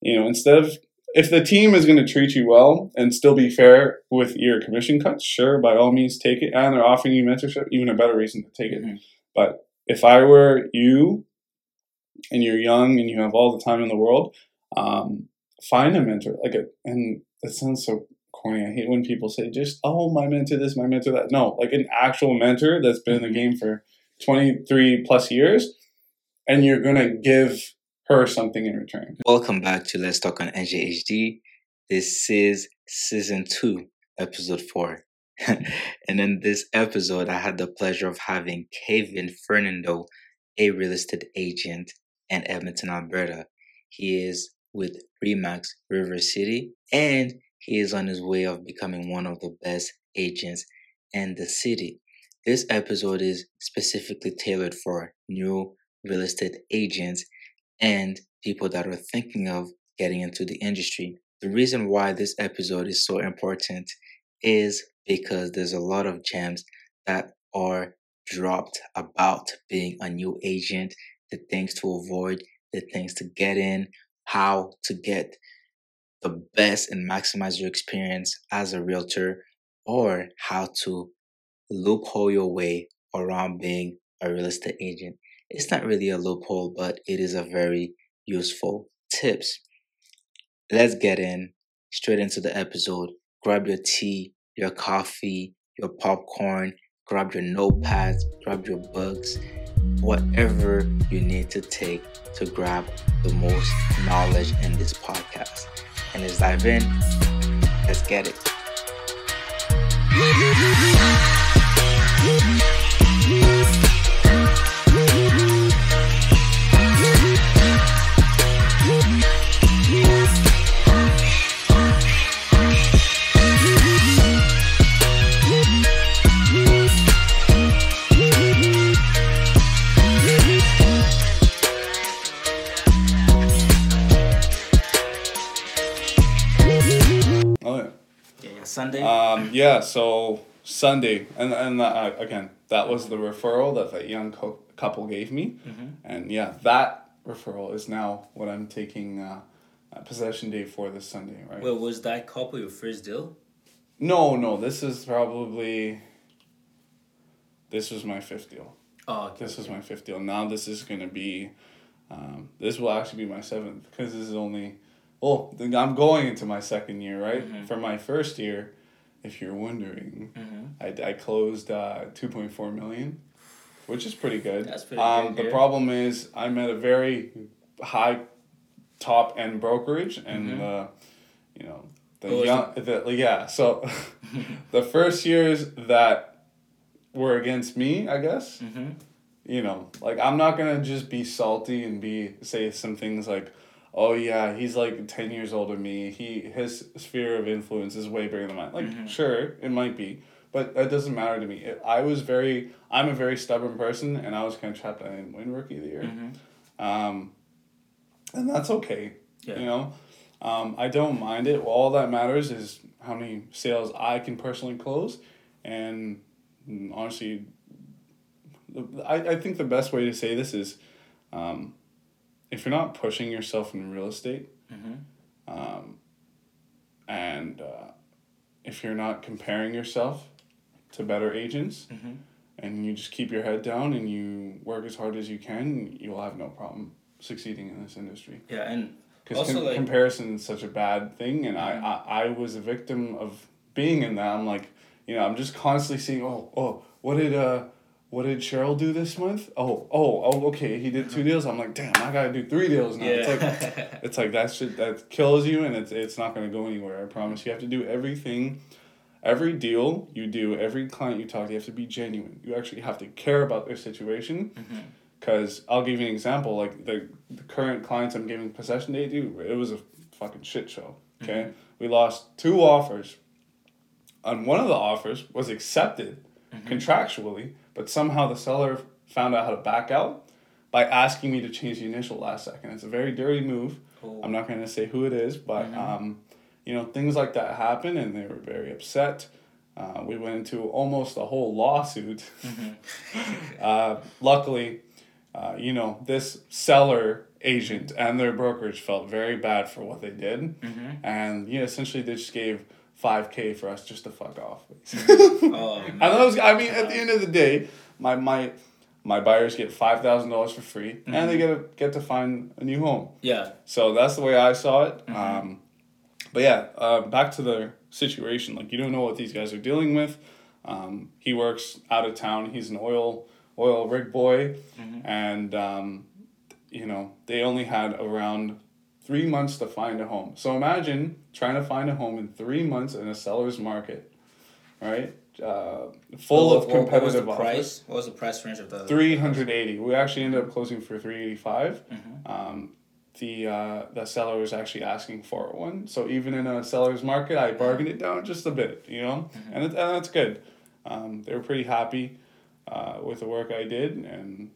you know, instead of if the team is going to treat you well and still be fair with your commission cuts, sure, by all means take it. And they're offering you mentorship, even a better reason to take it. Mm-hmm. But if I were you and you're young and you have all the time in the world, um, find a mentor. Like, a, and it sounds so corny. I hate when people say just, oh, my mentor this, my mentor that. No, like an actual mentor that's been in the game for 23 plus years, and you're going to give her something in return. Welcome back to Let's Talk on NJHD. This is season two, episode four. and in this episode, I had the pleasure of having Kevin Fernando, a real estate agent in Edmonton, Alberta. He is with Remax River City and he is on his way of becoming one of the best agents in the city. This episode is specifically tailored for new real estate agents and people that are thinking of getting into the industry. The reason why this episode is so important is because there's a lot of gems that are dropped about being a new agent, the things to avoid, the things to get in, how to get the best and maximize your experience as a realtor, or how to loophole your way around being a real estate agent. It's not really a loophole, but it is a very useful tips. Let's get in straight into the episode. Grab your tea, your coffee, your popcorn, grab your notepads, grab your books, whatever you need to take to grab the most knowledge in this podcast. And let's dive in. Let's get it. Sunday? Um, yeah, so Sunday, and and uh, again, that was the referral that that young co- couple gave me, mm-hmm. and yeah, that referral is now what I'm taking uh, possession day for this Sunday, right? Well, was that couple your first deal? No, no, this is probably. This was my fifth deal. Oh, okay, This okay. my fifth deal. Now this is gonna be, um, this will actually be my seventh because this is only well, I'm going into my second year, right? Mm-hmm. For my first year, if you're wondering, mm-hmm. I, I closed uh, 2.4 million, which is pretty good. That's pretty um, good. The problem is I'm at a very high top end brokerage and mm-hmm. uh, you know the young the, yeah so the first years that were against me I guess mm-hmm. you know like I'm not gonna just be salty and be say some things like oh yeah, he's like ten years older than me. He his sphere of influence is way bigger than mine. Like mm-hmm. sure, it might be, but that doesn't matter to me. It, I was very, I'm a very stubborn person, and I was kind of trapped. I didn't win rookie of the year, mm-hmm. um, and that's okay. Yeah. You know, um, I don't mind it. All that matters is how many sales I can personally close, and honestly, I, I think the best way to say this is. Um, if you're not pushing yourself in real estate, mm-hmm. um, and uh, if you're not comparing yourself to better agents, mm-hmm. and you just keep your head down and you work as hard as you can, you'll have no problem succeeding in this industry. Yeah, and because com- like, comparison is such a bad thing, and mm-hmm. I, I I was a victim of being in that. I'm like, you know, I'm just constantly seeing, oh, oh, what did uh what did Cheryl do this month? Oh, oh, oh, okay. He did two deals. I'm like, damn, I gotta do three deals now. Yeah. It's like, it's like that shit that kills you, and it's it's not gonna go anywhere. I promise. You have to do everything, every deal you do, every client you talk to, you have to be genuine. You actually have to care about their situation. Because mm-hmm. I'll give you an example. Like the the current clients I'm giving possession day to, it was a fucking shit show. Okay, mm-hmm. we lost two offers. On one of the offers was accepted mm-hmm. contractually but somehow the seller found out how to back out by asking me to change the initial last second. It's a very dirty move. Cool. I'm not going to say who it is, but mm-hmm. um, you know things like that happen, and they were very upset. Uh, we went into almost a whole lawsuit. Mm-hmm. uh, luckily, uh, you know this seller agent and their brokerage felt very bad for what they did, Mm-hmm. and yeah, essentially they just gave five k for us just to fuck off. Oh, and that was, I mean, at the end of the day, my my my buyers get five thousand dollars for free, and they get to get to find a new home. yeah. So that's the way I saw it. Mm-hmm. Um, but yeah, uh, back to the situation. Like you don't know what these guys are dealing with. Um, he works out of town. He's an oil oil rig boy, Mm-hmm. and um, you know they only had around three months to find a home. So imagine trying to find a home in three months in a seller's market, right? Uh, full What- of what- what was competitive the offers. price? What was the price range of the? Three hundred eighty. We actually ended up closing for three eighty five. Mm-hmm. Um, the uh, the seller was actually asking for one, so even in a seller's market, I bargained it down just a bit, you know, Mm-hmm. and, it, and that's good. Um, they were pretty happy uh, with the work I did, and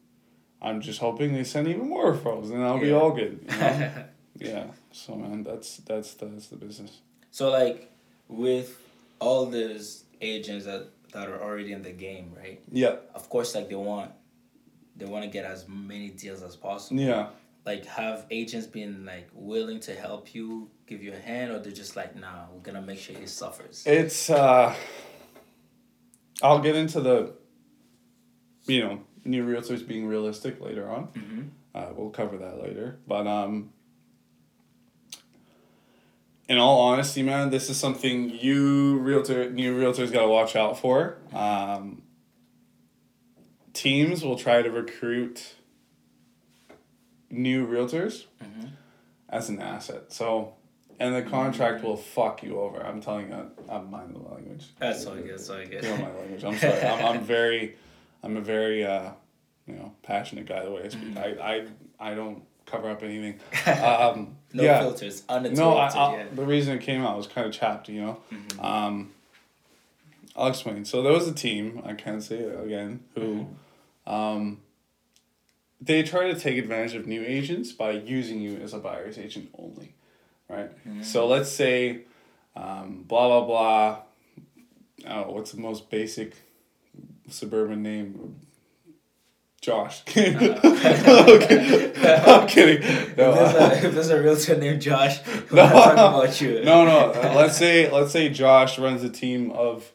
I'm just hoping they send even more referrals, and I'll be all good. You know? yeah. So man, that's that's that's the business. So like with all these agents that that are already in the game, right? Yeah. Of course, like they want they want to get as many deals as possible. Yeah. Like have agents been like willing to help you, give you a hand, or they're just like, nah, we're gonna make sure he suffers. It's uh I'll get into the you know, new realtors being realistic later on. Mhm. Uh, we'll cover that later. But um in all honesty, man, this is something you realtor new realtors gotta watch out for. Um teams will try to recruit new realtors Mhm. as an asset. So and the contract will fuck you over. I'm telling you, I'm mind the language. That's all good. That's all good. Know my language. I'm sorry. I'm, I'm very, I'm a very, uh, you know, passionate guy the way I speak. I, I, I don't cover up anything. Um, no yeah. filters, uninterrupted. No, I, I, yeah. the reason it came out was kind of chapped, you know. Mhm. Um, I'll explain. So there was a team. I can't say it again. Who, um, they try to take advantage of new agents by using you as a buyer's agent only, right? So let's say, um, blah blah blah. Oh, what's the most basic suburban name? Josh. okay. I'm kidding. No, if, there's a, if there's a realtor named Josh, we're No. not talking about you. no, no. uh, let's say let's say Josh runs a team of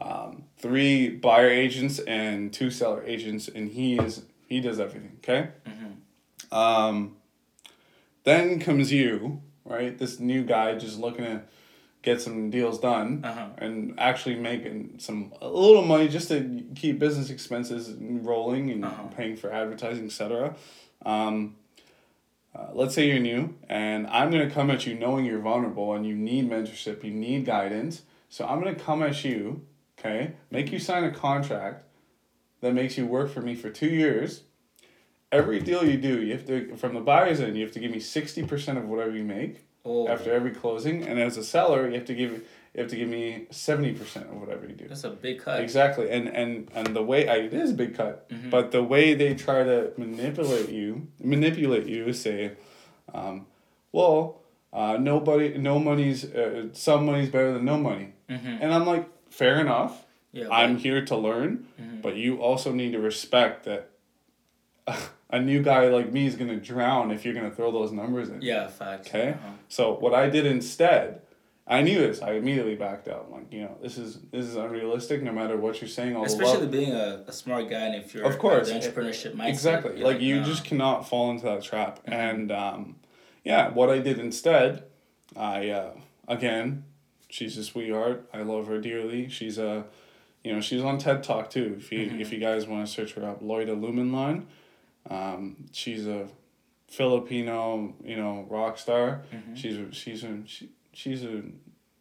um, three buyer agents and two seller agents, and he is he does everything. Okay. Mhm. Um, then comes you, right? This new guy just looking to get some deals done Uh-huh. and actually making some a little money just to keep business expenses rolling and Uh-huh. paying for advertising, etc. Um, uh, let's say you're new, and I'm gonna come at you knowing you're vulnerable and you need mentorship, you need guidance. So I'm gonna come at you, okay, make you sign a contract that makes you work for me for two years. Every deal you do, you have to from the buyer's end, you have to give me sixty percent of whatever you make Oh, after every closing, and as a seller, you have to give you have to give me seventy percent of whatever you do. that's a big cut. Exactly, and and and the way I, it is a big cut, Mhm. but the way they try to manipulate you, manipulate you, is say, um, well, uh, nobody, no money's, uh, some money's better than no money, Mm-hmm. and I'm like, fair enough. Yeah, I'm here to learn, Mhm. but you also need to respect that. A new guy like me is gonna drown if you're gonna throw those numbers in. yeah, facts. Okay. Uh-huh. So what I did instead, I knew this. I immediately backed out. I'm like, you know, this is this is unrealistic. No matter what you're saying, all the Especially being a, a smart guy, and if you're Of course. the entrepreneurship mindset, Exactly. you're Like you nah. just cannot fall into that trap. Mm-hmm. And um, yeah, what I did instead, I uh, again, she's a sweetheart. I love her dearly. She's a, you know, she's on TED Talk too. If you Mm-hmm. if you guys want to search her up, Loida Lumenline. Um, she's a Filipino, you know, rock star. Mhm. She's a, she's a, she, she's a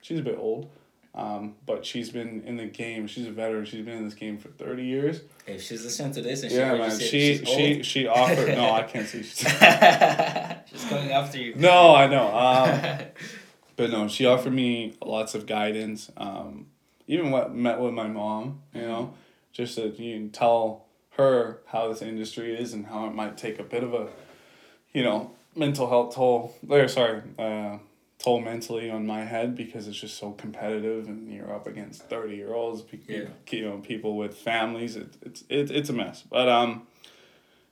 she's a bit old, um, but she's been in the game. She's a veteran. She's been in this game for thirty years. If she's listening to this and Yeah, she man. heard She she she offered. no, I can't see. she's coming after you. no, I know. Um, but no, she offered me lots of guidance. Um, even what met with my mom, you know, just that you can tell her how this industry is and how it might take a bit of a, you know, mental health toll. There, sorry, uh, toll mentally on my head because it's just so competitive and you're up against thirty year olds. Yeah. You know, people with families. It, it's it, it's a mess. But um,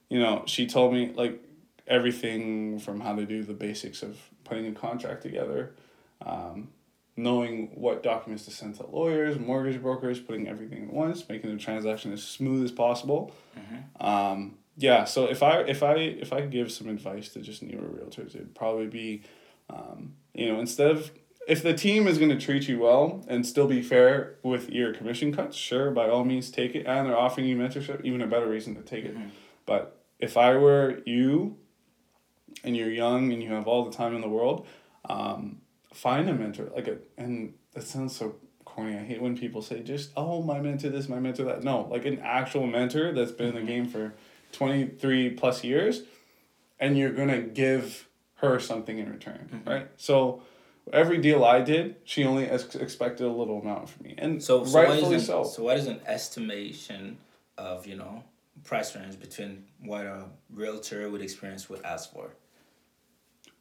you know, she told me like everything from how to do the basics of putting a contract together, um, knowing what documents to send to lawyers, mortgage brokers, putting everything at once, making the transaction as smooth as possible. Mm-hmm. Um, yeah, so if I if I if I could give some advice to just newer realtors, it'd probably be, um, you know, instead of if the team is going to treat you well and still be fair with your commission cuts, sure, by all means take it, and they're offering you mentorship, even a better reason to take it. Mm-hmm. But if I were you, and you're young and you have all the time in the world, um, find a mentor. Like a, and that sounds so corny. I hate when people say just oh my mentor this, my mentor that. No, like an actual mentor that's been in the mm-hmm. game for twenty three plus years, and you're gonna give her something in return, mm-hmm. right? So every deal I did, she only ex- expected a little amount from me, and so, so rightfully so. So what is an estimation of you know price range between what a realtor with experience would ask for?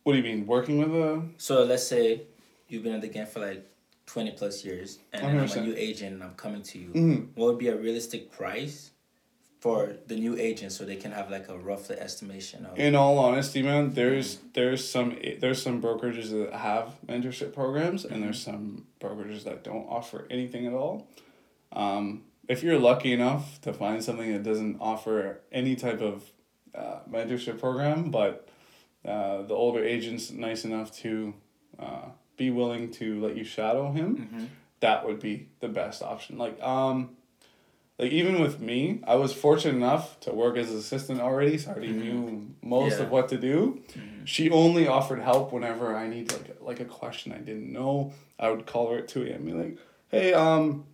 What do you mean working with a? So let's say you've been in the game for like twenty plus years, and I'm a new agent, and I'm coming to you. Mm-hmm. What would be a realistic price for the new agent, so they can have like a rough estimation of? In all honesty, man, there's mm-hmm. there's some there's some brokerages that have mentorship programs, and mm-hmm. there's some brokerages that don't offer anything at all. Um, if you're lucky enough to find something that doesn't offer any type of uh, mentorship program, but uh, the older agent's nice enough to uh, be willing to let you shadow him, mm-hmm. that would be the best option. Like um, like even with me, I was fortunate enough to work as an assistant already, so I already mm-hmm. knew most yeah. of what to do. Mm-hmm. She only offered help whenever I need like a, like a question I didn't know. I would call her at two a.m. be like, "Hey, um,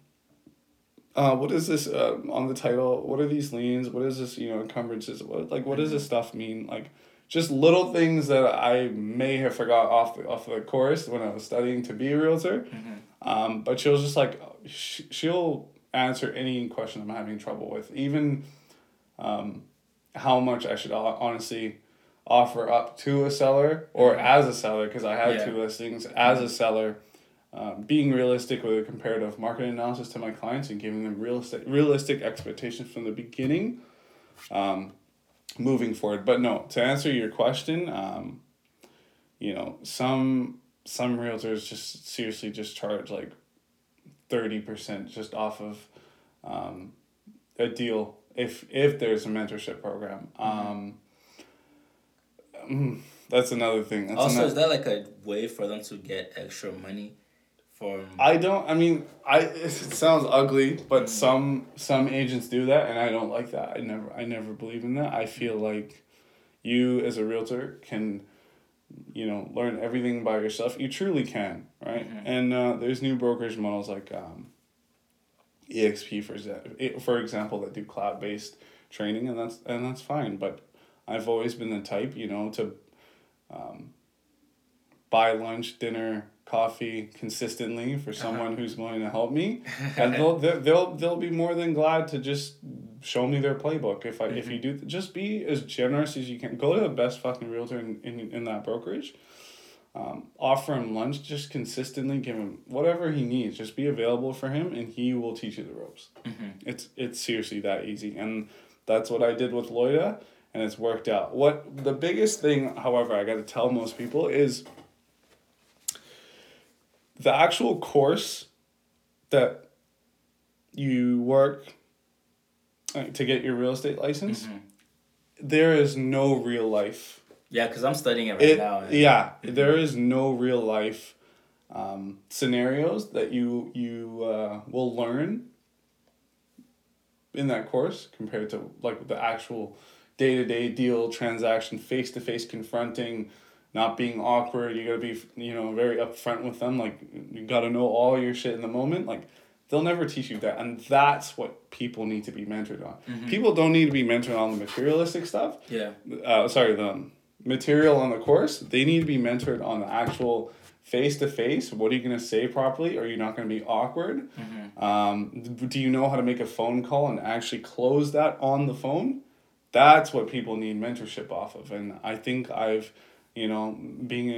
uh, what is this uh, on the title? What are these liens? What is this? You know, encumbrances. What like what does this mm-hmm. stuff mean? Like." Just little things that I may have forgot off the off the course when I was studying to be a realtor. Mm-hmm. Um, but she'll just like she'll answer any question I'm having trouble with, even um, how much I should honestly offer up to a seller or mm-hmm. as a seller because I had yeah. two listings as a seller. Um, being realistic with a comparative market analysis to my clients and giving them realistic realistic expectations from the beginning. Um, moving forward. But no, to answer your question, um, you know, some some realtors just seriously just charge like thirty percent just off of um, a deal if if there's a mentorship program. Mm-hmm. Um, mm, that's another thing. That's also, another... is that like a way for them to get extra money? For I don't I mean I it sounds ugly but mm. some some agents do that and I don't like that. I never I never believe in that. I feel like you as a realtor can you know learn everything by yourself. You truly can right? Mm-hmm. and uh, there's new brokerage models like um, eXp for example for example that do cloud-based training and that's and that's fine but i've always been the type you know to um, buy lunch dinner coffee consistently for uh-huh. someone uh-huh. who's willing to help me and they'll, they'll they'll be more than glad to just show me their playbook if i mm-hmm. if you do just be as generous as you can go to the best fucking realtor in, in, in that brokerage um, offer him lunch just consistently give him whatever he needs just be available for him and he will teach you the ropes mm-hmm. it's it's seriously that easy and that's what i did with loida and it's worked out what the biggest thing however i got to tell most people is the actual course that you work to get your real estate license, mm-hmm. there is no real life. Yeah, because I'm studying it right it, now. Yeah, mm-hmm. there is no real life um, scenarios that you you uh, will learn in that course compared to like the actual day to day deal transaction face to face confronting not being awkward. You gotta be, you know, very upfront with them. Like you gotta know all your shit in the moment. Like they'll never teach you that, and that's what people need to be mentored on. Mm-hmm. People don't need to be mentored on the materialistic stuff. Yeah. Uh, sorry, the material on the course. They need to be mentored on the actual face to face. What are you gonna say properly? Are you not gonna be awkward? Mm-hmm. Um, do you know how to make a phone call and actually close that on the phone? That's what people need mentorship off of, and I think I've you know, being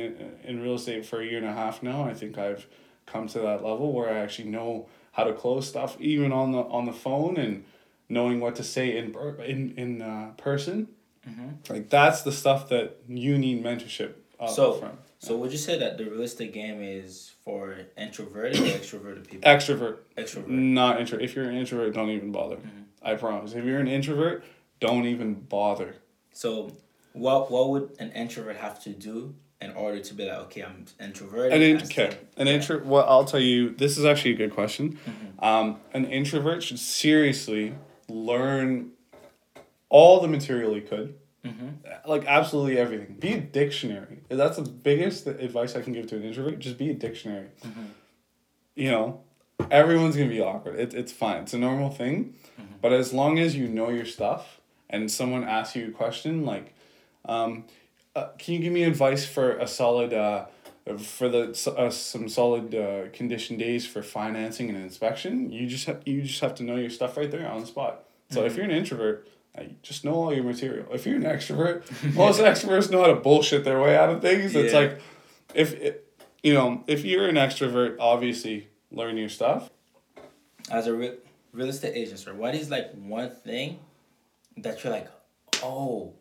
in real estate for a year and a half now, I think I've come to that level where I actually know how to close stuff even on the on the phone and knowing what to say in in in uh, person Mm-hmm. Like that's the stuff that you need mentorship uh, so, from. So would you say that the real estate game is for introverted or extroverted people? Extrovert. Extrovert. Not intro. If you're an introvert, don't even bother. Mm-hmm. I promise. If you're an introvert, don't even bother. So, what what would an introvert have to do in order to be like, okay, I'm introverted? An in, okay, an yeah. intro. Well, I'll tell you. This is actually a good question. Mm-hmm. Um, an introvert should seriously learn all the material he could. Mm-hmm. Like absolutely everything. Be a dictionary. That's the biggest advice I can give to an introvert. Just be a dictionary. Mm-hmm. You know, everyone's gonna be awkward. It, it's fine. It's a normal thing. Mm-hmm. But as long as you know your stuff and someone asks you a question like, um, uh, "Can you give me advice for a solid?" Uh, for the uh, some solid uh, condition days for financing and inspection, you just have you just have to know your stuff right there on the spot. So if mm-hmm. you're an introvert, just know all your material. If you're an extrovert, most extroverts know how to bullshit their way out of things. Yeah. It's like, if it, you know, if you're an extrovert, obviously learn your stuff. As a real, real estate agent, sir, what is like one thing that you're like, oh,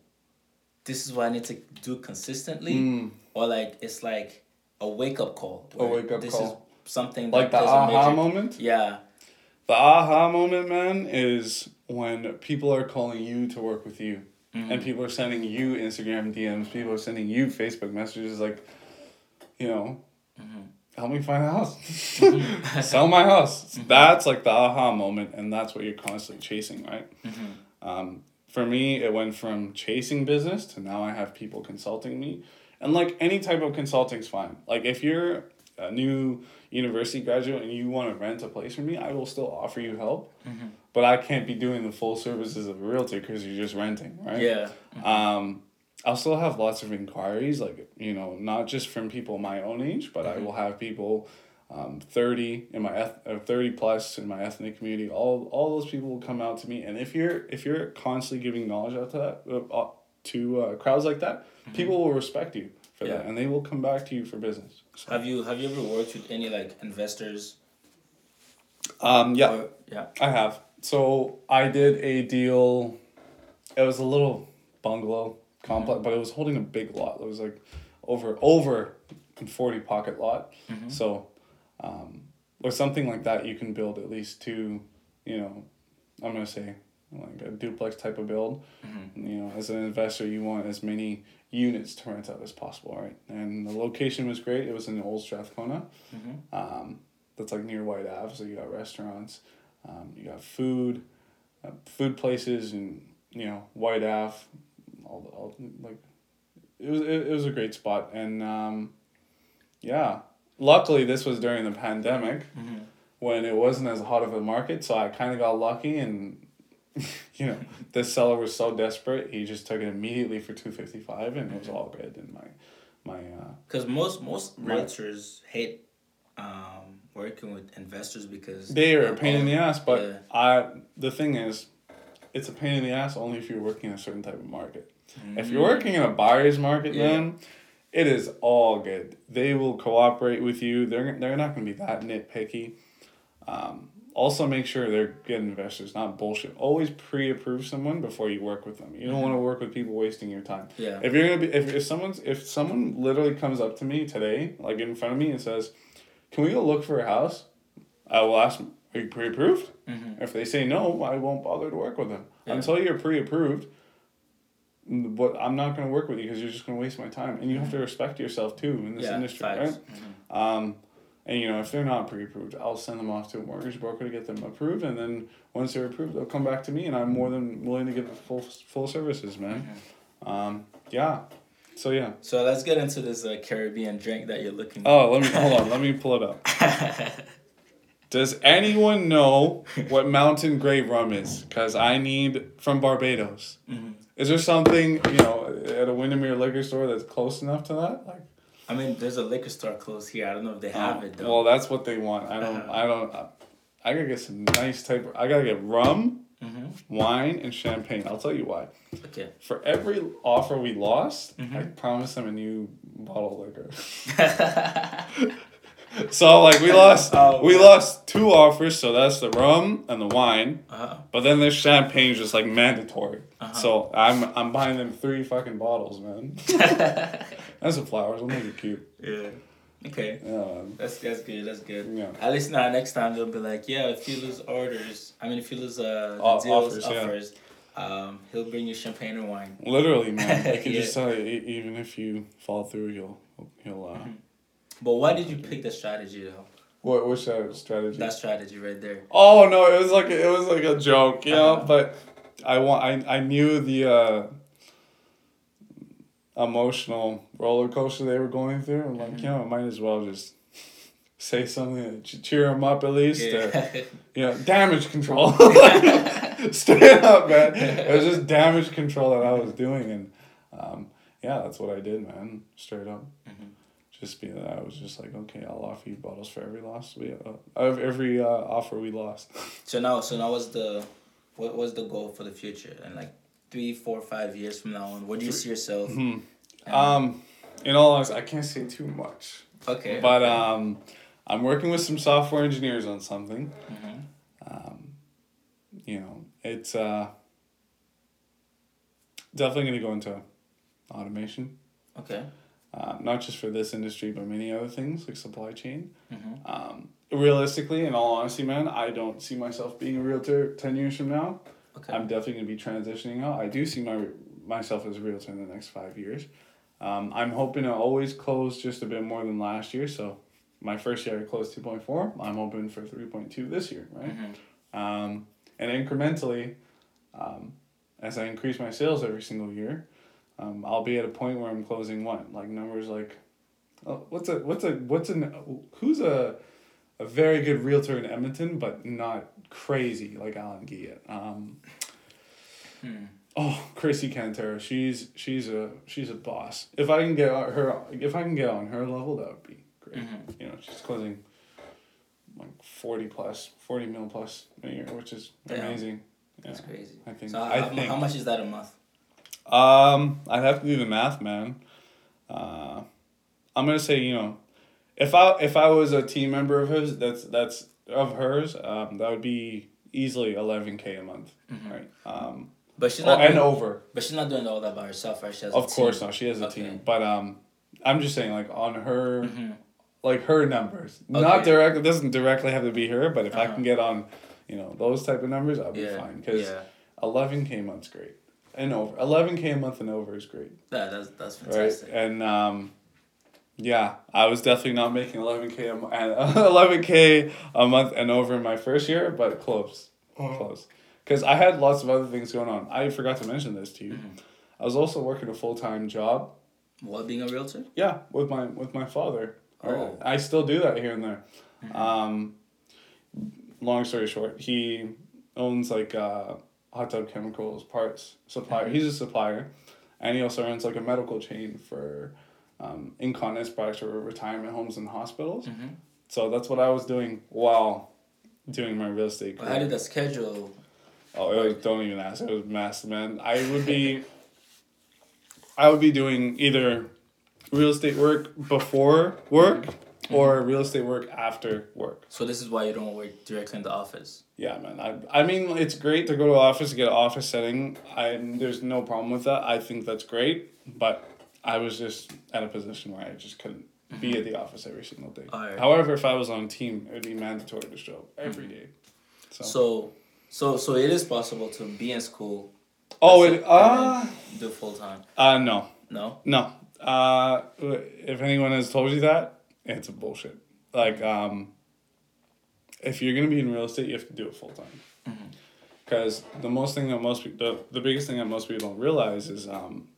this is what I need to do consistently, mm. or like it's like a wake up call. A wake up this call. Is something like the aha major, moment. Yeah. The aha moment, man, is when people are calling you to work with you mm-hmm. and people are sending you Instagram DMs, people are sending you Facebook messages like, you know, mm-hmm. help me find a house, mm-hmm. sell my house. Mm-hmm. That's like the aha moment, and that's what you're constantly chasing, right? Mm-hmm. Um, for me, it went from chasing business to now I have people consulting me. And like any type of consulting is fine. Like if you're a new university graduate and you want to rent a place from me, I will still offer you help. Mm-hmm. But I can't be doing the full services of a realtor because you're just renting, right? Yeah. Mm-hmm. Um, I'll still have lots of inquiries, like you know, not just from people my own age, but mm-hmm. I will have people. Um, 30 in my eth- uh, 30 plus in my ethnic community all all those people will come out to me and if you're if you're constantly giving knowledge out to that uh, uh to uh, crowds like that mm-hmm. people will respect you for yeah. that, and they will come back to you for business. So. Have you have you ever worked with any like investors? Um. Yeah. Or, yeah. I have. So I did a deal. It was a little bungalow complex, mm-hmm. but it was holding a big lot. It was like over over forty pocket lot. Mm-hmm. So, um, with something like that, you can build at least two. You know, I'm gonna say like a duplex type of build. Mm-hmm. You know, as an investor, you want as many units to rent out as possible, right? And the location was great. It was in Old Strathcona. Mm-hmm. Um, that's like near Whyte Ave. So you got restaurants, um, you got food, uh, food places, and you know Whyte Ave. All, all like, it was it, it was a great spot, and um, yeah. Luckily, this was during the pandemic. Mm-hmm. When it wasn't as hot of a market, so I kind of got lucky and you know, the seller was so desperate, he just took it immediately for two fifty five, and it was all good. And my, my. Because uh, most most realtors hate, um, working with investors because they are a pain in the ass. But yeah. I, the thing is, it's a pain in the ass only if you're working in a certain type of market. Mm-hmm. If you're mm. working in a buyer's market, yeah. then it is all good. They will cooperate with you. They're they're not going to be that nitpicky. Um, also make sure they're good investors, not bullshit. Always pre-approve someone before you work with them. You don't mm-hmm. want to work with people wasting your time. Yeah. If you're gonna be, if, if someone's, if someone literally comes up to me today, like in front of me, and says, "Can we go look for a house?" I will ask, "Are you pre-approved?" Mm-hmm. If they say no, I won't bother to work with them yeah. until you're pre-approved. But I'm not going to work with you because you're just going to waste my time, and you have to respect yourself too in this yeah, industry, facts. right? Mm-hmm. Um, and you know, if they're not pre-approved, I'll send them off to a mortgage broker to get them approved, and then once they're approved, they'll come back to me, and I'm more than willing to give them full full services, man. Mm-hmm. Um, yeah. So yeah. So let's get into this uh, Caribbean drink that you're looking. Oh, let me hold on. Let me pull it up. Does anyone know what Mount Gay rum is? Because I need from Barbados. Mm-hmm. Is there something you know at a Windermere liquor store that's close enough to that? Like. I mean, there's a liquor store close here. I don't know if they have oh, it though. Well, that's what they want. I don't. Uh-huh. I don't. I gotta get some nice type. Of, I gotta get rum, mm-hmm. wine, and champagne. I'll tell you why. Okay. For every offer we lost, mm-hmm. I promised them a new bottle of liquor. so like we lost oh, we lost two offers, so that's the rum and the wine. Uh-huh. But then this champagne is just like mandatory. Uh-huh. So I'm I'm buying them three fucking bottles, man. that's some flowers. I'll make it cute. Yeah. Okay. Yeah. That's that's good. That's good. Yeah. At least now next time they'll be like, yeah, if you lose orders, I mean, if you lose uh o- deals, offers, offers yeah. um, he'll bring you champagne and wine. Literally, man. I can yeah. just tell you, even if you fall through, he'll he'll. Uh, mm-hmm. But why did you pick the strategy though? What which uh, strategy? That strategy right there. Oh no! It was like it was like a joke, you know. Uh-huh. But I want I I knew the. Uh, emotional roller coaster they were going through. I'm like, mm-hmm. you know, I might as well just say something to cheer them up at least. Yeah. Or, you know, damage control. Straight up, man. It was just damage control that I was doing, and um, yeah, that's what I did, man. Straight up. Mm-hmm. Just being that I was just like, okay, I'll offer you bottles for every loss we uh, every uh, offer we lost. so now, so now, what's the what was the goal for the future and like three, four, five years from now on? Where do you see yourself? Mm-hmm. Um, in all honesty, I can't say too much. Okay. But okay. um, I'm working with some software engineers on something. Mm-hmm. Um, you know, it's uh, definitely going to go into automation. Okay. Um, not just for this industry, but many other things like supply chain. Mm-hmm. Um, realistically, in all honesty, man, I don't see myself being a realtor 10 years from now. Okay. I'm definitely going to be transitioning out. I do see my myself as a realtor in the next five years. Um, I'm hoping to always close just a bit more than last year. So my first year I closed 2.4. I'm hoping for 3.2 this year, right? Mm-hmm. Um, and incrementally, um, as I increase my sales every single year, um, I'll be at a point where I'm closing one. like numbers like, oh, what's a what's a what's an who's a a very good realtor in Edmonton, but not crazy like Alan Giat. Um, hmm. Oh, Chrissy Cantero, she's she's a she's a boss. If I can get her, if I can get on her level, that would be great. Mm-hmm. You know, she's closing like forty plus, forty mil plus a year, which is amazing. Yeah, That's crazy. I think. So I think, how much is that a month? Um, I'd have to do the math, man. Uh, I'm gonna say you know if I if I was a team member of his, that's that's of hers, um, that would be easily eleven k a month, mm-hmm. right? Um, but she's not oh, doing, and over. But she's not doing all that by herself, right? She has of course not. She has a okay. team, but um, I'm just saying like on her, mm-hmm. like her numbers, okay. not direct. It doesn't directly have to be her, but if uh-huh. I can get on, you know, those type of numbers, I'll be yeah. fine because eleven k a month's great, and over eleven k a month and over is great. Yeah, that's that's fantastic. Right, and um yeah, I was definitely not making 11k a 11k a month and over in my first year, but close, uh-huh. close. Because I had lots of other things going on. I forgot to mention this to you. Mm-hmm. I was also working a full time job. What being a realtor? Yeah, with my with my father. Oh. I still do that here and there. Mm-hmm. Um, long story short, he owns like uh, hot tub chemicals parts supplier. He's a supplier, and he also runs like a medical chain for um, incontinence products for retirement homes and hospitals. Mm-hmm. So that's what I was doing while doing my real estate. Career. How did the schedule? Oh, it was, don't even ask. It was mess, man. I would be, I would be doing either real estate work before work mm-hmm. or real estate work after work. So this is why you don't work directly in the office. Yeah, man. I, I mean, it's great to go to office to get an office setting. I there's no problem with that. I think that's great, but I was just at a position where I just couldn't mm-hmm. be at the office every single day. Right. However, if I was on a team, it would be mandatory to show every mm-hmm. day. So. so, so, so it is possible to be in school. Oh, it uh do full time. Uh, no. No. No. Uh, if anyone has told you that, it's a bullshit. Like, um, if you're gonna be in real estate, you have to do it full time. Because mm-hmm. the most thing that most the, the biggest thing that most people don't realize is um,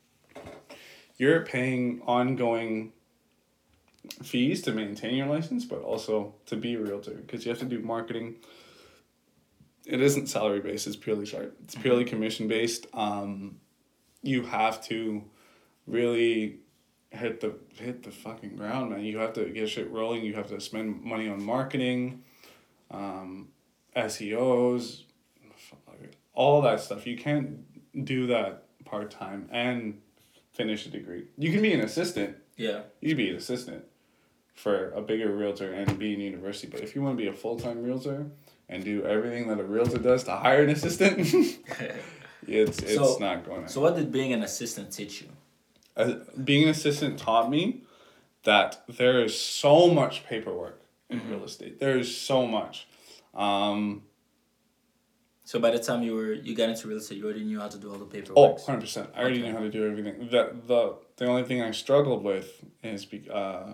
you're paying ongoing fees to maintain your license, but also to be a realtor because you have to do marketing. It isn't salary based. It's purely sorry. It's mm-hmm. purely commission based. Um, you have to really hit the hit the fucking ground, man. You have to get shit rolling. You have to spend money on marketing, um, SEOs, all that stuff. You can't do that part time and finish a degree. You can be an assistant. Yeah. You can be an assistant. for a bigger realtor and be in university. But if you want to be a full time realtor and do everything that a realtor does to hire an assistant, it's it's So- not going. to So what did being an assistant teach you? uh, being an assistant taught me that there is so much paperwork in Mm-hmm. real estate. There is so much. Um, So by the time you were you got into real estate, you already knew how to do all the oh, paperwork. 100%. I already Okay. knew how to do everything. The, the, the only thing I struggled with is be, uh,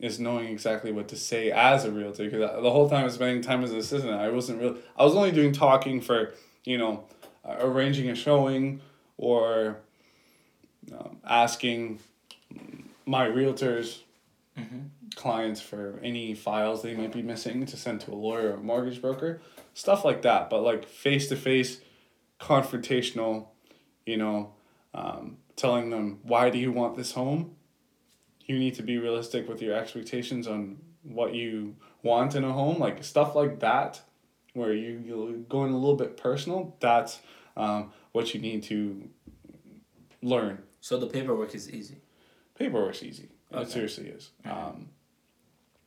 is knowing exactly what to say as a realtor because the whole time I was spending time as an assistant, I wasn't real. I was only doing talking for you know, uh, arranging a showing or um, asking my realtors clients for any files they might be missing to send to a lawyer or a mortgage broker, stuff like that. But like face to face, confrontational, you know, um, telling them why do you want this home. You need to be realistic with your expectations on what you want in a home, like stuff like that, where you you going a little bit personal. That's um, what you need to learn. So the paperwork is easy. Paperwork's easy. Okay. It seriously is. Um,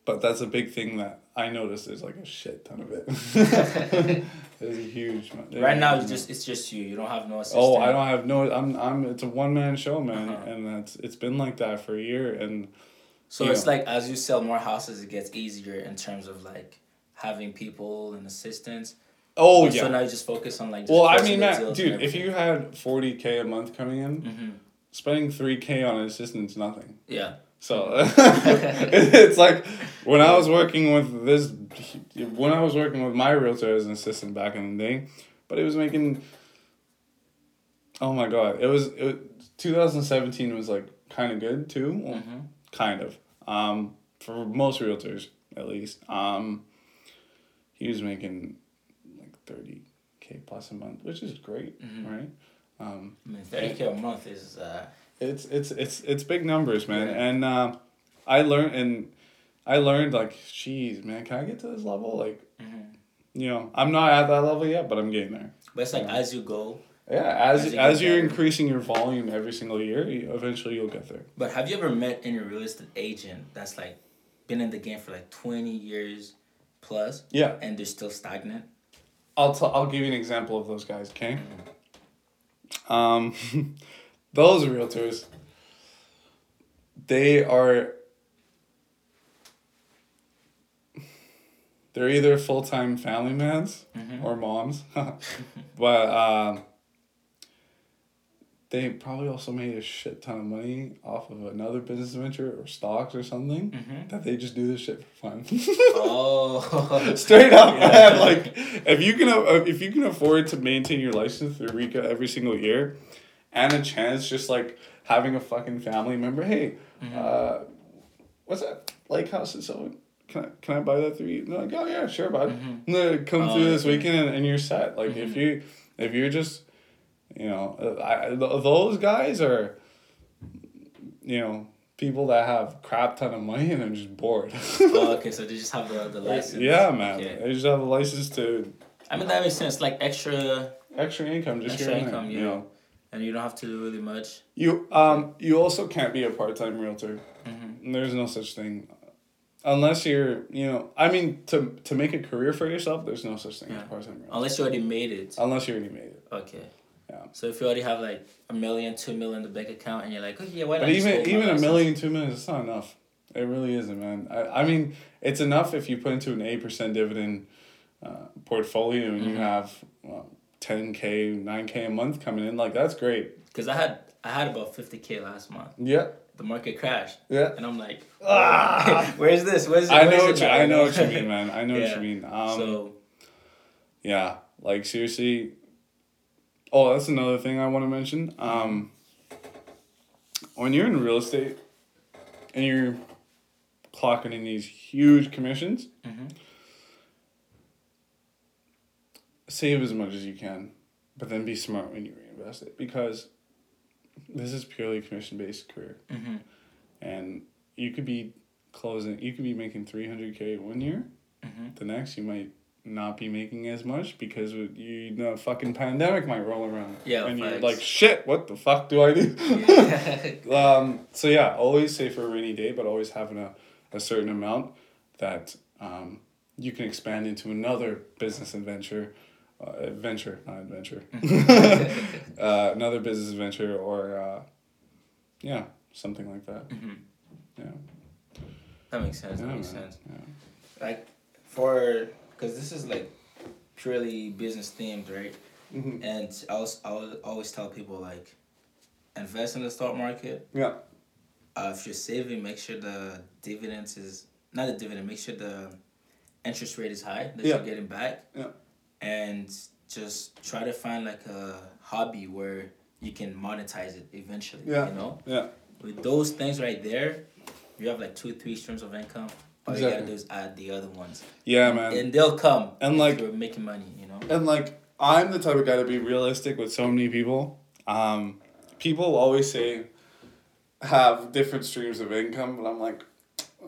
but that's a big thing that I noticed. There's like a shit ton of it. there's a huge. Right now, you just it's just you. You don't have no assistant. Oh, I don't have no. I'm. I'm. It's a one man show, man, Uh-huh. and that's. It's been like that for a year, and So it's know. like as you sell more houses, it gets easier in terms of like having people and assistants. oh So yeah. now you just focus on like. Just Well, I mean, Matt, dude, if you had forty k a month coming in, hmm spending three k on an assistant is nothing. Yeah. So it's like when I was working with this, when I was working with my realtor as an assistant back in the day, but it was making. Oh my god! It was it. Two thousand seventeen was like kind of good too, Well, Mhm. kind of. Um, for most realtors, at least. Um, he was making like thirty k plus a month, which is great, Mhm. right? Um, I mean, thirty k a month is. Uh, it's it's it's it's big numbers, man. Yeah. And uh, I learned and I learned like, geez, man, can I get to this level? Like, mhm. you know, I'm not at that level yet, but I'm getting there. But it's like Yeah. as you go. Yeah, as As as, you get you're better. increasing your volume every single year, you, eventually you'll get there. But have you ever met any real estate agent that's like been in the game for like twenty years plus Yeah, and they're still stagnant? I'll t- I'll give you an example of those guys. Okay. Um, those realtors. They are. They're either full time family mans Mhm. or moms, but um, they probably also made a shit ton of money off of another business venture or stocks or something Mhm. that they just do this shit for fun. Oh. Straight up, Yeah. man. Like, if you can, if you can afford to maintain your license through RECA every single year, and a chance just like having a fucking family member, hey, Mm-hmm. uh, what's that lake house in Sylvan? Can I can I buy that through you? And they're like, oh yeah, sure, bud. Mhm. No, Come Oh, through this weekend and, and you're set. Like if Mhm. you if you're just, you know, I, I- th- those guys are, you know. People that have crap ton of money and they're just bored. oh, okay, so they just have the, the license. Yeah, man. Okay. They just have a license to I mean that makes sense. Like extra extra income, just Extra income, yeah. You know, and you don't have to do really much. you um you also can't be a part time realtor. Mhm. There's no such thing, unless you're you know. I mean, to to make a career for yourself, there's no such thing as part time realtor. Unless you already made it. Unless you already made it. Okay. Yeah. So if you already have like a million, two million in the bank account, and you're like, okay, why not? But even even a million, two million, it's not enough. It really isn't, man. I, I mean, it's enough if you put into an eight percent dividend uh, portfolio and you Mhm. have well, ten k, nine k a month coming in. Like that's great. Because I had I had about fifty k last month. Yeah, The market crashed, yeah. and I'm like, Ah! where's this? Where's? I know what you. I know what you mean, man. I know what you mean. Um, so yeah, like seriously. Oh, that's another thing I want to mention. Um, when you're in real estate and you're clocking in these huge commissions, Mhm. Save as much as you can, but then be smart when you reinvest it because this is purely commission based career, Mhm. and you could be closing, you could be making three hundred k one year. Mhm. The next, you might not be making as much because you know fucking pandemic might roll around. Yeah, and you're like, shit, what the fuck do I do? Yeah. um. So yeah, always save for a rainy day, but always having a a certain amount that um, you can expand into another business adventure, uh, adventure, not adventure, uh, another business adventure or uh, yeah, something like that. Mm-hmm. Yeah. That makes sense. Yeah, that makes man. sense. Yeah. Like for because this is like purely business themed, right? Mhm. And I was I would always tell people like invest in the stock market. Yeah. Uh, if you're saving, make sure the dividends is not the dividend. Make sure the interest rate is high that Yeah. you're getting back. Yeah. And just try to find like a hobby where you can monetize it eventually. Yeah. You know, Yeah. with those things right there, you have like two, three streams of income. All you gotta do is add the other ones, Yeah, man. and they'll come. And, like- you're making money, you know. And like I'm the type of guy to be realistic with so many people. Um, people always say have different streams of income, but I'm like,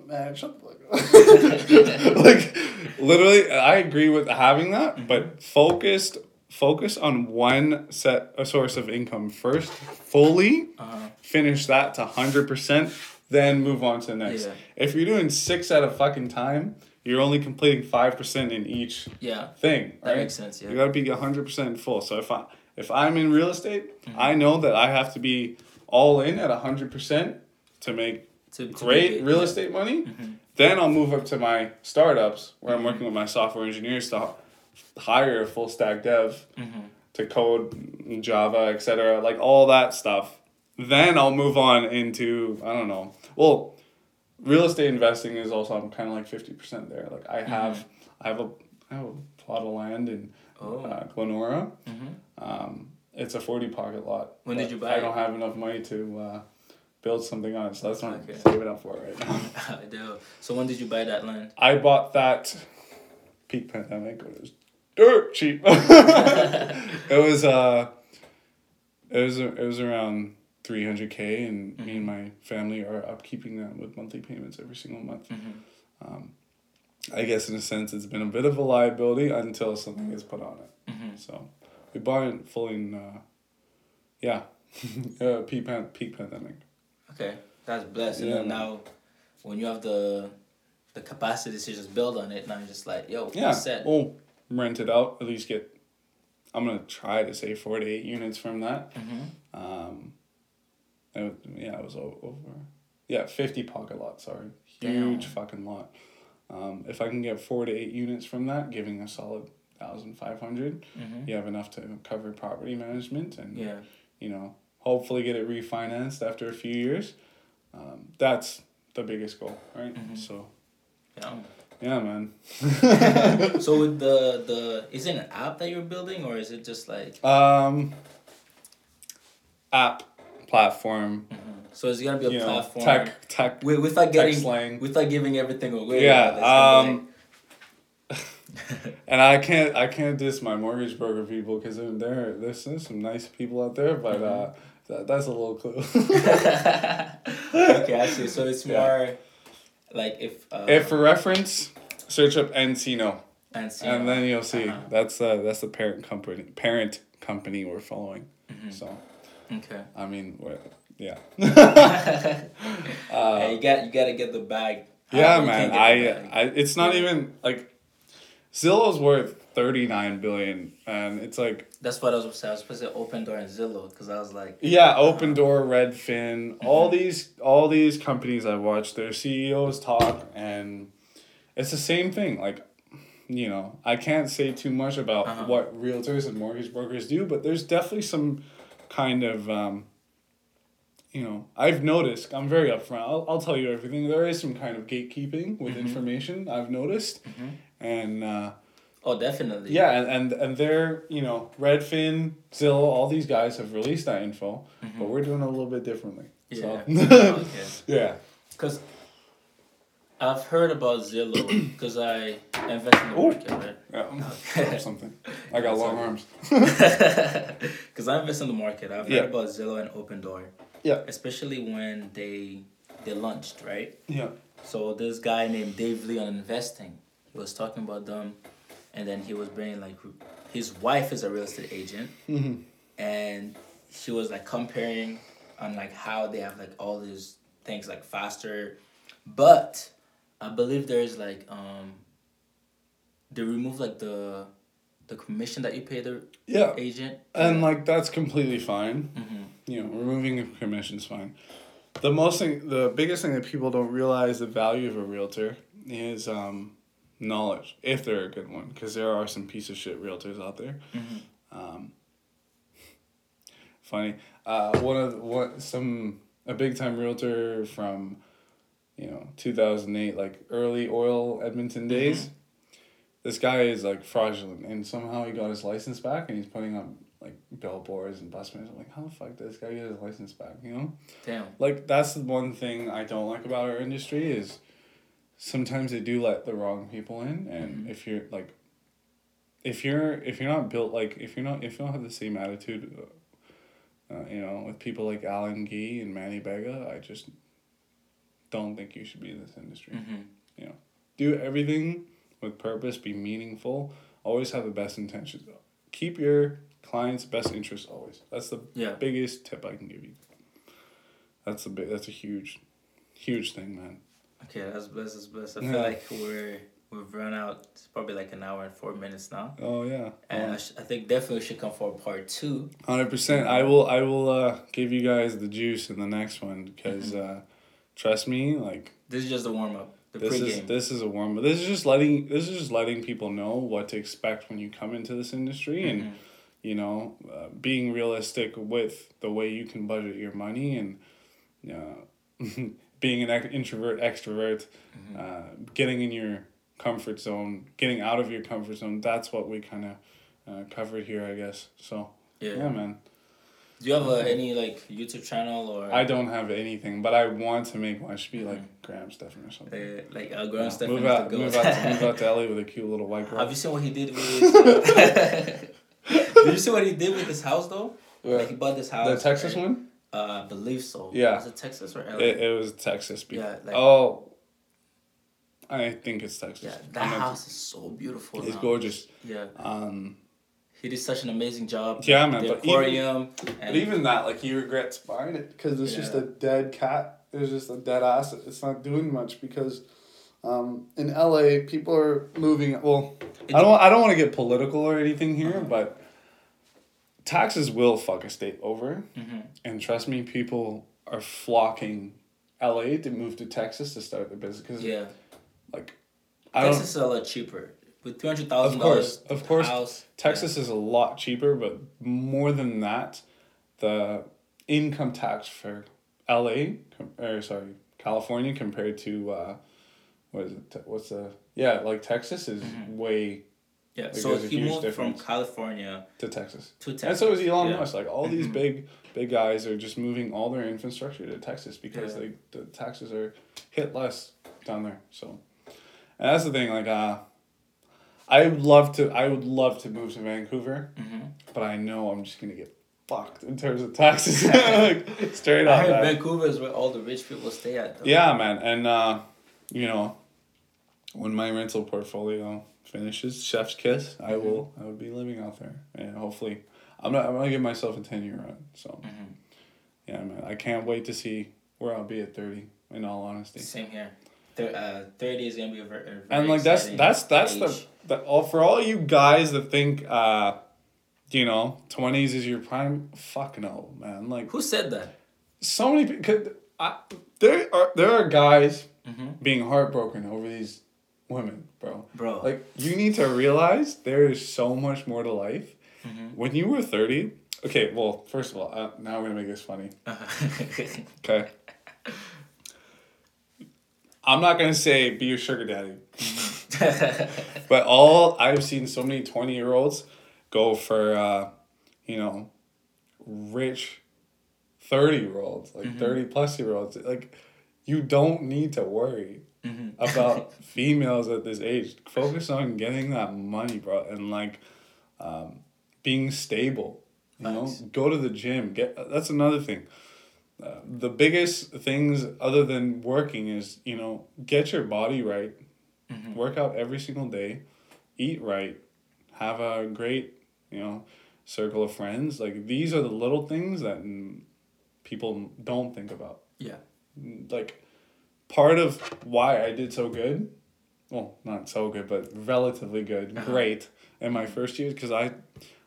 man, shut the fuck up. like literally, I agree with having that, but focused focus on one set a source of income first, fully Uh-huh. finish that to hundred percent, then move on to the next. Yeah. If you're doing six at a fucking time, you're only completing five percent in each Yeah, thing. that right? makes sense. yeah. You gotta be hundred percent full. So if I if I'm in real estate, Mm-hmm. I know that I have to be all in at hundred percent to make To, to great real yeah. estate money. Mhm. Then I'll move up to my startups where Mm-hmm. I'm working with my software engineers to hire a full stack dev Mhm. to code Java, etc. Like all that stuff. Then I'll move on into I don't know. Well, real estate investing is also I'm kind of like fifty percent there. Like I have I have a I have a plot of land in Oh. uh, Glenora. Mhm. Um, it's a forty pocket lot. When did you buy I don't have enough money to uh, build something on it, so that's what Okay. I'm saving up for right now. I do. So when did you buy that land? I bought that peak pandemic it was dirt cheap. it was uh, it was it was around three hundred k, and me and my family are upkeeping that with monthly payments every single month. Mhm. Um, I guess in a sense, it's been a bit of a liability until something is put on it. Mhm. So we bought it fully in, uh, yeah, uh, peak pan- peak pandemic. Okay, that's blessed. And Yeah, then now, when you have the the capacity to just build on it, now you're just like, yo, Yeah, set. we'll rent it out. At least get. I'm gonna try to save four to eight units from that. Mhm. Um, it, yeah, it was over. Yeah, fifty pocket lot. Sorry, Damn. huge fucking lot. Um, if I can get four to eight units from that, giving a solid thousand five hundred, Mhm. you have enough to cover property management and Yeah. you know hopefully get it refinanced after a few years. Um, that's the biggest goal, right? Mhm. So Yeah. yeah, man. so with the the is it an app that you're building or is it just like um, app platform, so it's gonna be a you know, platform tech tech with, without tech getting slang. without giving everything away. Yeah, um, And I can't I can't diss my mortgage broker people because there there there's, there's some nice people out there, but uh, that, that's a little clue. okay, I see. So it's Yeah. more like if uh, if for reference, search up Encino, and, and then you'll see Uh-huh. that's uh, that's the parent company parent company we're following. Mm-hmm. So okay. I mean, yeah. yeah, you got you got to get the bag. Yeah, Uh, man. I. I it's not even like Zillow's worth thirty nine billion, and it's like That's what I was supposed to. I was supposed to say Opendoor and Zillow because I was like, yeah, Opendoor, Redfin, Mm-hmm. all these all these companies I watch their CEOs talk, and it's the same thing. Like, you know, I can't say too much about Uh-huh. what realtors and mortgage brokers do, but there's definitely some kind of um, you know, I've noticed, I'm very upfront, I'll, I'll tell you everything. There is some kind of gatekeeping with Mm-hmm. information, I've noticed. And uh, oh, definitely. yeah, and, and, and they're, you know, Redfin, Zillow, all these guys have released that info, but we're doing it a little bit differently. So, Mm-hmm. Yeah. okay. yeah. Because I've heard about Zillow because I invest in the Oh. market, right? Yeah, Okay. something. I got long arms. Because I invest in the market. I've heard Yeah. about Zillow and Opendoor, Yeah, especially when they they launched, right? yeah. So this guy named Dave Lee on investing, was talking about them, and then he was bringing like his wife is a real estate agent, Mm-hmm. and she was like comparing on like how they have like all these things like faster, but I believe there's like um. They remove like the, the commission that you pay the yeah agent. and like that's completely fine. Mm-hmm. You know, removing a commission's fine. The most thing, the biggest thing that people don't realize the value of a realtor is um, knowledge, if they're a good one, because there are some piece of shit realtors out there. Mm-hmm. Um, funny, uh, one of what some a big time realtor from, you know, two thousand eight, like early oil Edmonton days. Mm-hmm. This guy is like fraudulent, and somehow he got his license back, and he's putting up like billboards and bus I'm like, how the fuck did this guy get his license back? You know. Damn. Like that's the one thing I don't like about our industry is sometimes they do let the wrong people in and Mhm. if you're like if you're if you're not built like if you're not if you don't have the same attitude uh, you know with people like Alan Gee and Manny Bega I just don't think you should be in this industry. Mm-hmm. Do everything with purpose, be meaningful, always have the best intentions. Keep your client's best interest always. That's the Yeah. biggest tip I can give you. That's a big. That's a huge, huge thing, man. Okay, that's blessed. That's blessed. I feel Yeah. like we're we've run out. It's probably like an hour and four minutes now, Oh yeah. and I, sh- I think definitely we should come for part two. Hundred percent. I will. I will uh, give you guys the juice in the next one because uh, trust me, like This is just the warm up, the this pregame. is this is a warm. Up. This is just letting. This is just letting people know what to expect when you come into this industry and Mhm. you know, uh, being realistic with the way you can budget your money and uh, being an introvert, extrovert, Mm-hmm. uh, getting in your comfort zone, getting out of your comfort zone. That's what we kind of uh, covered here, I guess. So, yeah. yeah, man. Do you have uh, any like YouTube channel or I don't have anything, but I want to make one. I should be like Graham Stephan or something. uh, like uh, Graham Yeah, Stephan move out, move out, to, move out to LA with a cute little white girl. Have you seen what he did with? Did you see what he did with his house though? Where- Like he bought this house. the Texas right? one? Uh, I believe so. Yeah. Was it Texas or LA? It, it was Texas. Be- Yeah, like- oh, I think it's Texas. yeah, that I'm house is so beautiful. It's now. gorgeous. Yeah, Um, he did such an amazing job. Yeah, man, The but even- aquarium. but even that, like, he regrets buying it because it's just a dead cat. It's just a dead ass. It's not doing much because, um, in LA, people are moving. Well, I don't. I don't want to get political or anything here, but taxes will fuck a state over, Mhm. and trust me, people are flocking LA to move to Texas to start their business because, yeah, like, I. Texas is a lot cheaper with $200,000 Of course, dollars. of course. house. Texas is a lot cheaper, but more than that, the income tax for LA or sorry California compared to uh, what is it? What's the yeah like Texas is Mhm. way Yeah, so he moved from California to Texas. to Texas. And so is Elon yeah. Musk. Like all these Mhm. big big guys are just moving all their infrastructure to Texas because Yeah. they the taxes are hit less down there. So, and that's the thing. Like, uh, I would love to. I would love to move to Vancouver, Mhm. but I know I'm just gonna get fucked in terms of taxes. like, straight I up. heard. Vancouver is where all the rich people stay at. Though. Yeah, man, and uh, you know, when my rental portfolio finishes, chef's kiss, I Mhm. will. I would be living out there, and hopefully, I'm not. I'm gonna give myself a ten year run. So, Mhm. yeah, man, I can't wait to see where I'll be at thirty. In all honesty, Same here. Uh, Thirty is gonna be a very, a very and like that's that's that's the the all for all you guys that think, uh, you know, twenties is your prime. Fuck no, man. Like Who said that? so many people. I, there are there are guys Mm-hmm. being heartbroken over these women, bro. Bro. Like you need to realize there is so much more to life. Mhm. When you were thirty, okay. Well, first of all, uh, now I'm gonna make this funny. Okay. I'm not gonna say be a sugar daddy, but all I've seen so many twenty year olds go for, uh, you know, rich thirty year olds, like Mhm. thirty plus year olds. Like, you don't need to worry Mhm. about females at this age. Focus on getting that money, bro, and like um, being stable. You know, Nice. go to the gym. Get that's another thing. Uh, the biggest things other than working is you know get your body right, Mhm. work out every single day, eat right, have a great you know circle of friends. Like these are the little things that people don't think about Yeah. like part of why I did so good, well, not so good, but relatively good, Uh-huh. great in my first year, because I,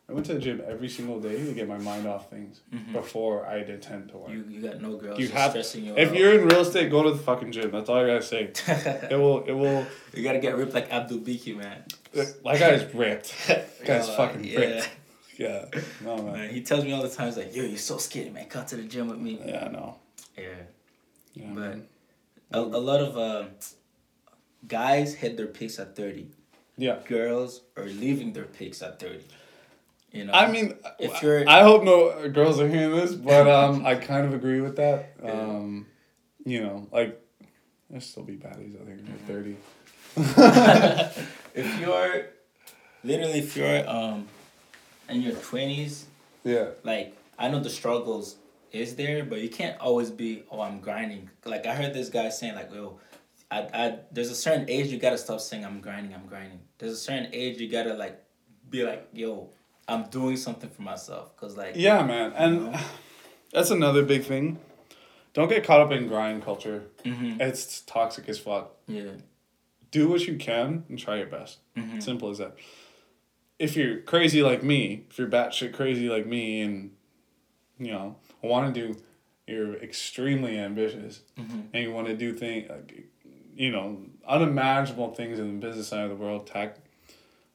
I went to the gym every single day to get my mind off things before I did tend to work. Mm-hmm. You you got no girls You have- stressing you if out. you're in real estate, go to the fucking gym. That's all I gotta say. it will. It will. you gotta get ripped like Abdul Biki, man. That guy's ripped. Guy's Yeah, fucking yeah. ripped. Yeah. No man. Man, he tells me all the time, he's like, yo, you're so skinny, man. Come to the gym with me. Yeah. No. Yeah. Yeah. But man. A, a lot of uh, guys hit their peaks at 30. Yeah. Girls are leaving their peaks at 30. You know? I mean, If you're- I hope no girls are hearing this, but um, I kind of agree with that. Yeah. Um, you know, like there's still be baddies out here Mm-hmm. at thirty. if you're, literally, if you're um, in your 20s, Yeah. like, I know the struggles is there, but you can't always be, oh, I'm grinding. Like, I heard this guy saying, like, yo, I, I, there's a certain age you gotta stop saying I'm grinding, I'm grinding. There's a certain age you gotta, like, be like, yo, I'm doing something for myself. Cause, like, Yeah, man, and know? that's another big thing. Don't get caught up in grind culture. hmm It's toxic as fuck. yeah. Do what you can and try your best. hmm Simple as that. If you're crazy like me, if you're batshit crazy like me, and you know want to do, you're extremely ambitious, hmm and you want to do things like, you know, unimaginable things in the business side of the world, tech.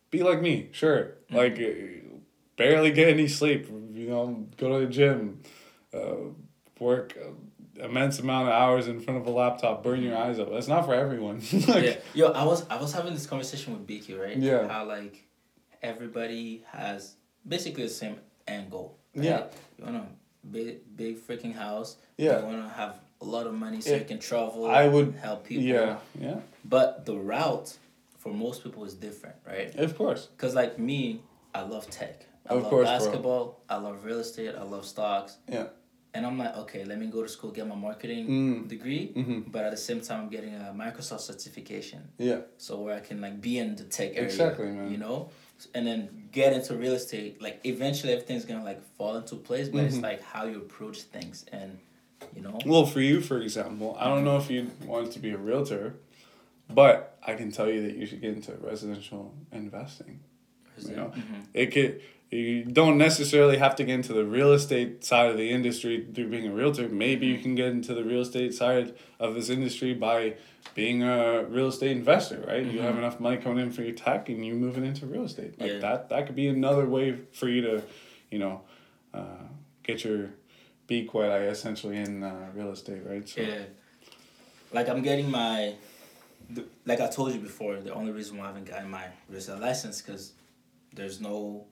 Be like me, sure. Like, uh, barely get any sleep. You know, go to the gym, uh, work uh, immense amount of hours in front of a laptop, burn your eyes out. That's not for everyone. like, yeah. Yo, I was I was having this conversation with BQ, right? Yeah. How like everybody has basically the same end goal. right? Yeah. You want a big big freaking house. Yeah. You want to have a lot of money so Yeah. you can travel. I would- help people. Yeah, yeah, But the route for most people is different, right? of course. Because like me, I love tech. I Of love course, bro. basketball. I love real estate. I love stocks. Yeah. And I'm like, okay, let me go to school, get my marketing Mm. degree. Mhm. But at the same time, I'm getting a Microsoft certification Yeah, so where I can like be in the tech area. Exactly, man. You know, and then get into real estate. Like eventually, everything's gonna like fall into place, but it's Mhm. like how you approach things, and you know. Well, for you, for example, I don't know if you want to be a realtor, but I can tell you that you should get into residential investing. Is you it- know, mhm. It could. You don't necessarily have to get into the real estate side of the industry through being a realtor. Maybe you can get into the real estate side of this industry by being a real estate investor, right? You have enough money coming in for your tech, and you moving into real estate. Like Yeah. that. That could be another way for you to, you know, uh, get your beak wet. I essentially in uh, real estate, right? So Yeah. Like I'm getting my, the, like I told you before, the only reason why I haven't gotten my real estate license because there's no,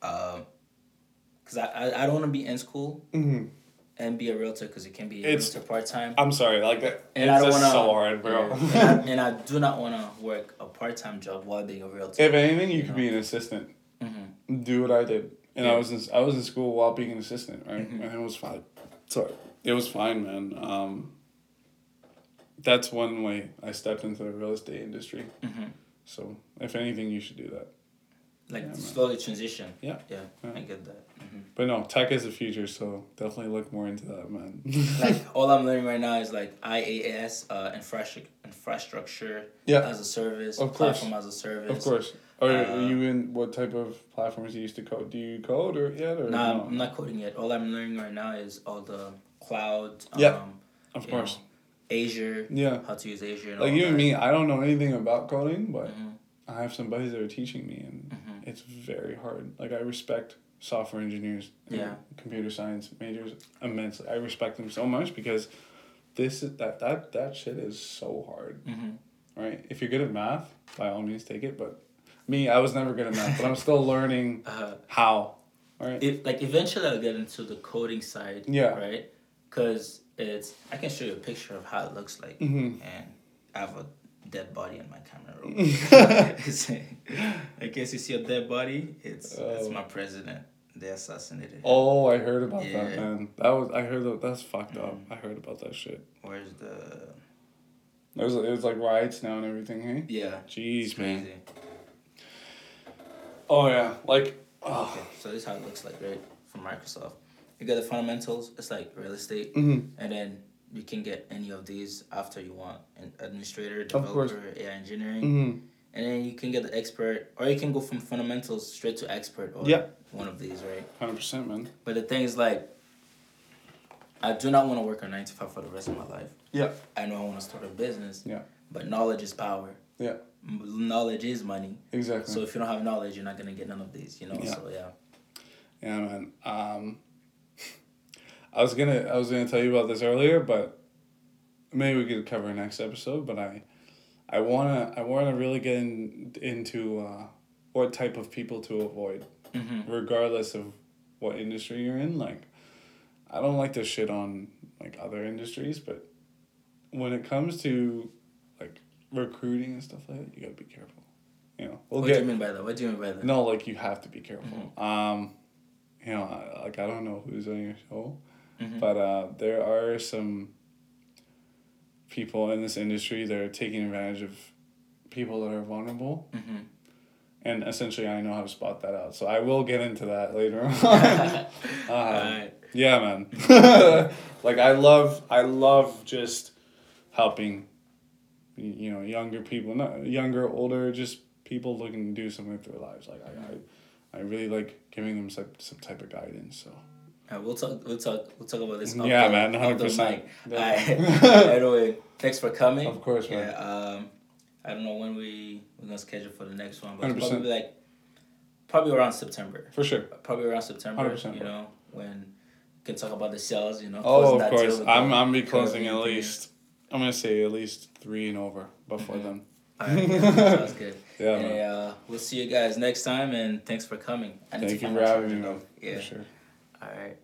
because I, I I don't want to be in school Mhm. and be a realtor because it can be a It's- realtor part time. I'm sorry, like that. And it's I don't just wanna- so hard, bro. and, I, and I do not want to work a part time job while being a realtor. if anything, you could be an assistant. hmm Do what I did, and I was in, I was in school while being an assistant, right? Mhm. And it was fine. Sorry, it was fine, man. Um, that's one way I stepped into the real estate industry. hmm So if anything, you should do that. Like Yeah, man. slowly transition. Yeah. Yeah, Yeah. I get that. hmm But no, tech is the future, so definitely look more into that, man. like all I'm learning right now is like IaaS, uh, infrastructure, infrastructure yeah, as a service, Of course. platform as a service. of course. Are Uh, you in what type of platforms you used to code? Do you code or yet or No, I'm, no? I'm not coding yet. All I'm learning right now is all the cloud. Um, Yeah, Of course. know, Azure. Yeah. How to use Azure. And Like you and me, I don't know anything about coding, but Mhm, I have some buddies that are teaching me, and mhm. It's very hard. Like I respect software engineers, and Yeah. computer science majors immensely. I respect them so much because this is that that that shit is so hard, Mhm. right? If you're good at math, by all means take it. But me, I was never good at math, but I'm still learning Uh, how. Right? if like eventually I'll get into the coding side. Yeah. Right. Cause it's I can show you a picture of how it looks like, Mhm. and I have a dead body in my camera roll. I guess you see a dead body, it's it's Oh. my president. They assassinated. him. Oh, I heard about that, man. That was I heard that. That's fucked up. Mhm. I heard about that shit. Where's the? It was it was like riots now and everything. Hey. Yeah. Jeez, man. Oh yeah, like oh. Okay, so this is how it looks like, right? From Microsoft. You got the fundamentals, it's like real estate, Mhm. and then you can get any of these after you want an administrator, developer, AI engineering. Mm-hmm. And then you can get the expert, or you can go from fundamentals straight to expert, or yeah. one of these, right? Hundred percent, man. But the thing is, like, I do not want to work a nine to five for the rest of my life. Yeah. I know I want to start a business. Yeah. But knowledge is power. Yeah. Knowledge is money. Exactly. So if you don't have knowledge, you're not gonna get none of these. You know. Yeah. So yeah. Yeah, man. Um, I was gonna I was gonna tell you about this earlier, but maybe we could cover next episode. But I, I wanna I wanna really get in, into uh, what type of people to avoid, mm-hmm. regardless of what industry you're in. Like, I don't like to shit on like other industries, but when it comes to like recruiting and stuff like that, you gotta be careful. You know. We'll what get, do you mean by that? What do you mean by that? No, like you have to be careful. Mm-hmm. Um, you know, like I don't know who's on your show, mm-hmm. but uh, there are some people in this industry that are taking advantage of people that are vulnerable. Mm-hmm. And essentially, I know how to spot that out. So I will get into that later on. uh, right. Yeah, man. like I love, I love just helping, you know, younger people, not younger, older, just people looking to do something with their lives. Like I, I, I really like giving them some some type of guidance. So. Uh, we'll talk. We'll talk. We'll talk about this. Yeah, the, man, hundred percent. Anyway, thanks for coming. Of course, man. Yeah. Um, I don't know when we we're gonna schedule for the next one, but 100%. probably like probably around September. For sure. Probably around September. 100%. You know when we can talk about the sales. You know. Oh, of course. I'm I'm be closing at least. I'm gonna say at least three and over before mm-hmm. then. Right, yeah, sounds good. yeah. And, uh, we'll see you guys next time, and thanks for coming. I Thank you for having me. Though. Yeah. For sure. All right.